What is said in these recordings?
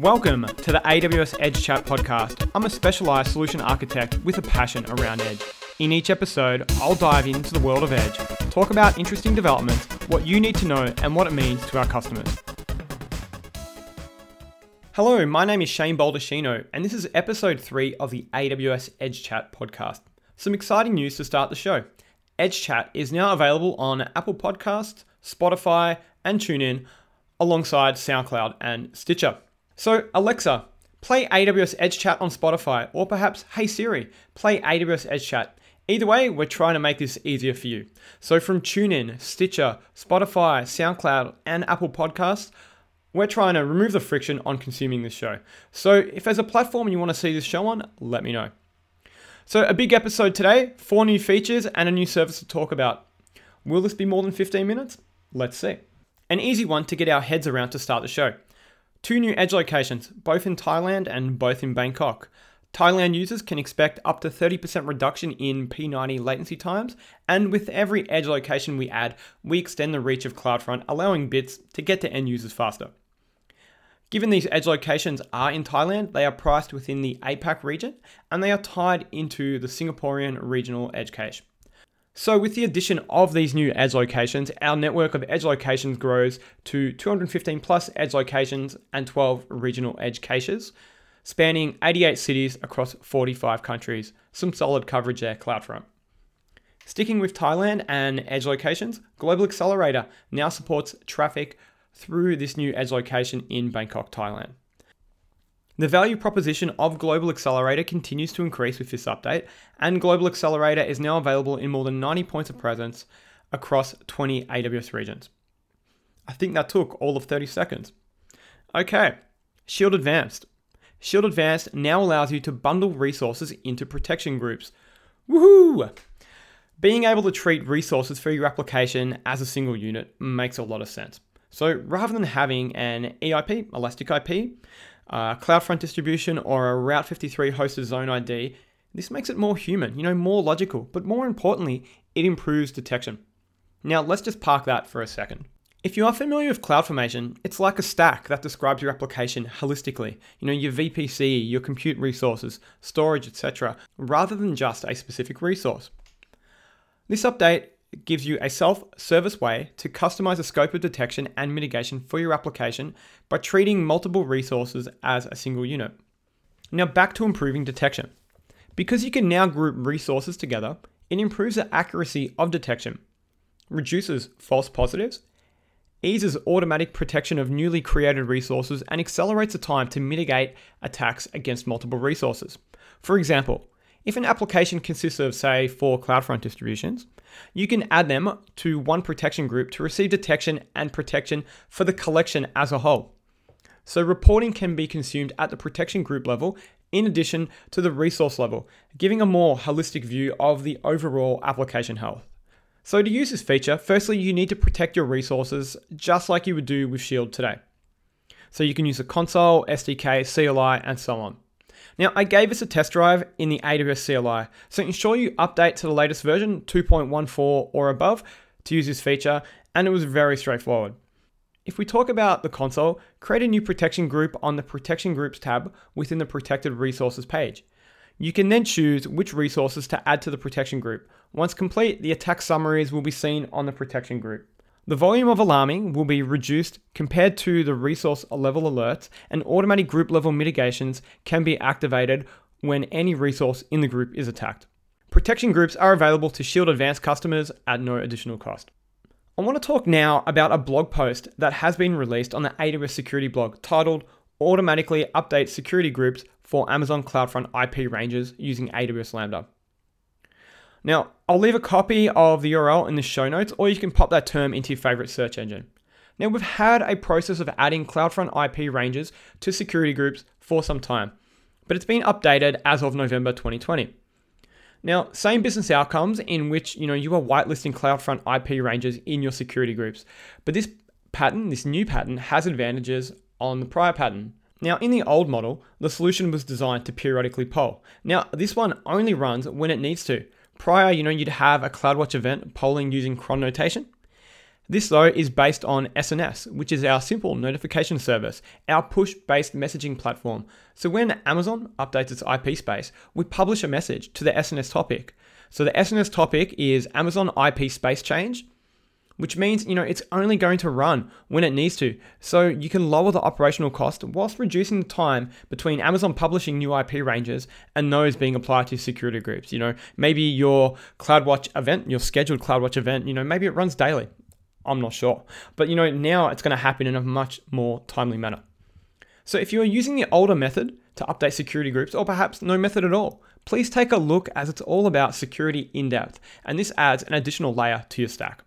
Welcome to the AWS Edge Chat podcast. I'm a specialized solution architect with a passion around Edge. In each episode, I'll dive into the world of Edge, talk about interesting developments, what you need to know, and what it means to our customers. Hello, my name is Shane Baldacchino, and this is episode 3 of the AWS Edge Chat podcast. Some exciting news to start the show. Edge Chat is now available on Apple Podcasts, Spotify, and TuneIn, alongside SoundCloud and Stitcher. So, Alexa, play AWS Edge Chat on Spotify, or perhaps, hey Siri, play AWS Edge Chat. Either way, we're trying to make this easier for you. So, from TuneIn, Stitcher, Spotify, SoundCloud, and Apple Podcasts, we're trying to remove the friction on consuming this show. So, if there's a platform you want to see this show on, let me know. So, a big episode today, four new features, and a new service to talk about. Will this be more than 15 minutes? Let's see. An easy one to get our heads around to start the show. Two new edge locations, both in Thailand and both in Bangkok. Thailand users can expect up to 30% reduction in P90 latency times, and with every edge location we add, we extend the reach of CloudFront, allowing bits to get to end users faster. Given these edge locations are in Thailand, they are priced within the APAC region and they are tied into the Singaporean regional edge cache. So, with the addition of these new edge locations, our network of edge locations grows to 215 plus edge locations and 12 regional edge caches, spanning 88 cities across 45 countries. Some solid coverage there, CloudFront. Sticking with Thailand and edge locations, Global Accelerator now supports traffic through this new edge location in Bangkok, Thailand. The value proposition of Global Accelerator continues to increase with this update, and Global Accelerator is now available in more than 90 points of presence across 20 AWS regions. I think that took all of 30 seconds. Okay, Shield Advanced. Shield Advanced now allows you to bundle resources into protection groups. Woohoo! Being able to treat resources for your application as a single unit makes a lot of sense. So rather than having an EIP, Elastic IP, uh, CloudFront distribution, or a Route 53 hosted zone ID, this makes it more human, you know, more logical, but more importantly, it improves detection. Now, let's just park that for a second. If you are familiar with CloudFormation, it's like a stack that describes your application holistically. You know, your VPC, your compute resources, storage, etc., rather than just a specific resource. This update gives you a self service way to customize the scope of detection and mitigation for your application by treating multiple resources as a single unit. Now, back to improving detection. Because you can now group resources together, it improves the accuracy of detection, reduces false positives, eases automatic protection of newly created resources, and accelerates the time to mitigate attacks against multiple resources. For example, if an application consists of, say, four CloudFront distributions, you can add them to one protection group to receive detection and protection for the collection as a whole. So, reporting can be consumed at the protection group level in addition to the resource level, giving a more holistic view of the overall application health. So, to use this feature, firstly, you need to protect your resources just like you would do with Shield today. So, you can use the console, SDK, CLI, and so on. Now, I gave this a test drive in the AWS CLI, so ensure you update to the latest version, 2.14 or above, to use this feature, and it was very straightforward. If we talk about the console, create a new protection group on the Protection Groups tab within the Protected Resources page. You can then choose which resources to add to the protection group. Once complete, the attack summaries will be seen on the protection group. The volume of alarming will be reduced compared to the resource level alerts, and automatic group level mitigations can be activated when any resource in the group is attacked. Protection groups are available to Shield Advanced customers at no additional cost. I want to talk now about a blog post that has been released on the AWS security blog titled Automatically Update Security Groups for Amazon CloudFront IP Ranges using AWS Lambda. Now, I'll leave a copy of the URL in the show notes, or you can pop that term into your favorite search engine. Now, we've had a process of adding CloudFront IP ranges to security groups for some time, but it's been updated as of November 2020. Now, same business outcomes in which you know you are whitelisting CloudFront IP ranges in your security groups, but this pattern, this new pattern, has advantages on the prior pattern. Now, in the old model, the solution was designed to periodically poll. Now, this one only runs when it needs to. Prior, you know, you'd have a CloudWatch event polling using cron notation. This, though, is based on SNS, which is our simple notification service, our push based messaging platform. So when Amazon updates its IP space, we publish a message to the SNS topic. So the SNS topic is Amazon IP space change, which means you know it's only going to run when it needs to. So you can lower the operational cost whilst reducing the time between Amazon publishing new IP ranges and those being applied to security groups. You know, maybe your CloudWatch event, your scheduled CloudWatch event, you know, maybe it runs daily I'm not sure. But you know, now it's going to happen in a much more timely manner. So if you are using the older method to update security groups, or perhaps no method at all, please take a look as it's all about security in depth, and this adds an additional layer to your stack.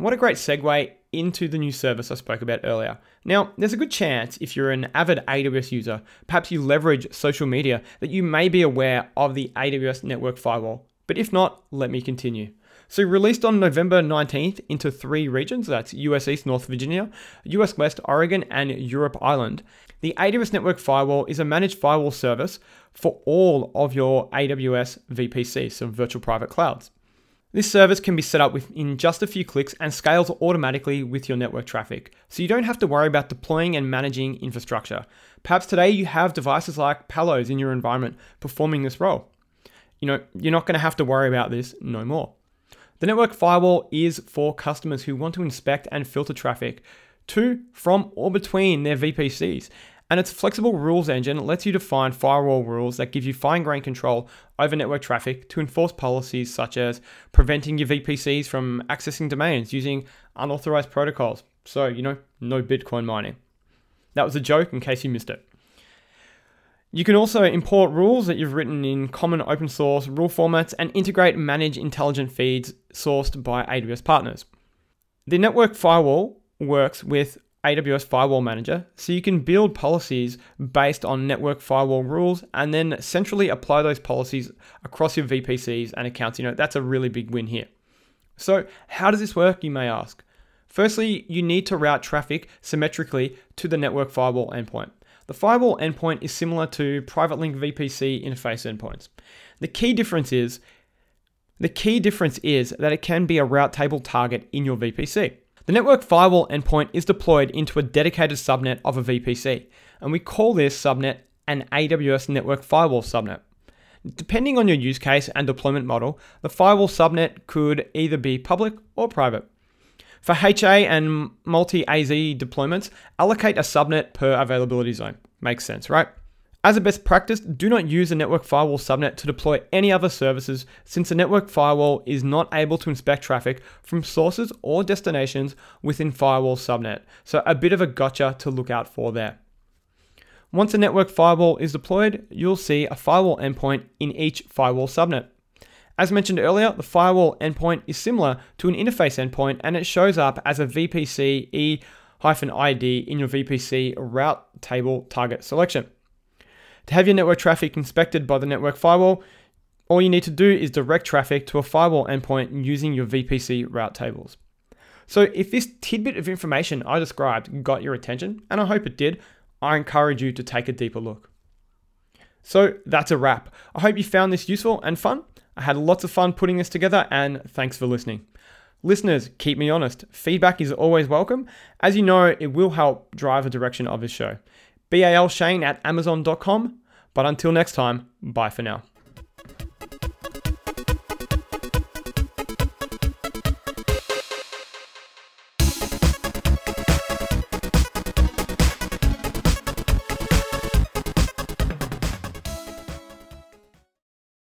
What a great segue into the new service I spoke about earlier. Now, there's a good chance if you're an avid AWS user, perhaps you leverage social media, that you may be aware of the AWS Network Firewall. But if not, let me continue. So released on November 19th into three regions, that's US East, North Virginia, US West, Oregon, and Europe Ireland. The AWS Network Firewall is a managed firewall service for all of your AWS VPCs, so virtual private clouds. This service can be set up within just a few clicks and scales automatically with your network traffic, so you don't have to worry about deploying and managing infrastructure. Perhaps today you have devices like Palos in your environment performing this role. You know, you're not going to have to worry about this no more. The network firewall is for customers who want to inspect and filter traffic to, from, or between their VPCs. And its flexible rules engine lets you define firewall rules that give you fine grained control over network traffic to enforce policies such as preventing your VPCs from accessing domains using unauthorized protocols. So, you know, no Bitcoin mining. That was a joke in case you missed it. You can also import rules that you've written in common open source rule formats and integrate manage intelligent feeds sourced by AWS partners. The network firewall works with AWS Firewall Manager, so you can build policies based on network firewall rules and then centrally apply those policies across your VPCs and accounts. You know, that's a really big win here. So, how does this work, you may ask? Firstly, you need to route traffic symmetrically to the network firewall endpoint. The firewall endpoint is similar to private link VPC interface endpoints. The key difference is the key difference is that it can be a route table target in your VPC. The network firewall endpoint is deployed into a dedicated subnet of a VPC, and we call this subnet an AWS network firewall subnet. Depending on your use case and deployment model, the firewall subnet could either be public or private. For HA and multi AZ deployments, allocate a subnet per availability zone. Makes sense, right? As a best practice, do not use a network firewall subnet to deploy any other services since a network firewall is not able to inspect traffic from sources or destinations within firewall subnet. So a bit of a gotcha to look out for there. Once a network firewall is deployed, you'll see a firewall endpoint in each firewall subnet. As mentioned earlier, the firewall endpoint is similar to an interface endpoint and it shows up as a VPC E-ID in your VPC route table target selection. To have your network traffic inspected by the network firewall, all you need to do is direct traffic to a firewall endpoint using your VPC route tables. So if this tidbit of information I described got your attention, and I hope it did, I encourage you to take a deeper look. So that's a wrap. I hope you found this useful and fun. I had lots of fun putting this together, and thanks for listening. Listeners, keep me honest. Feedback is always welcome. As you know, it will help drive the direction of this show. BAL Shane at Amazon.com. But until next time, bye for now.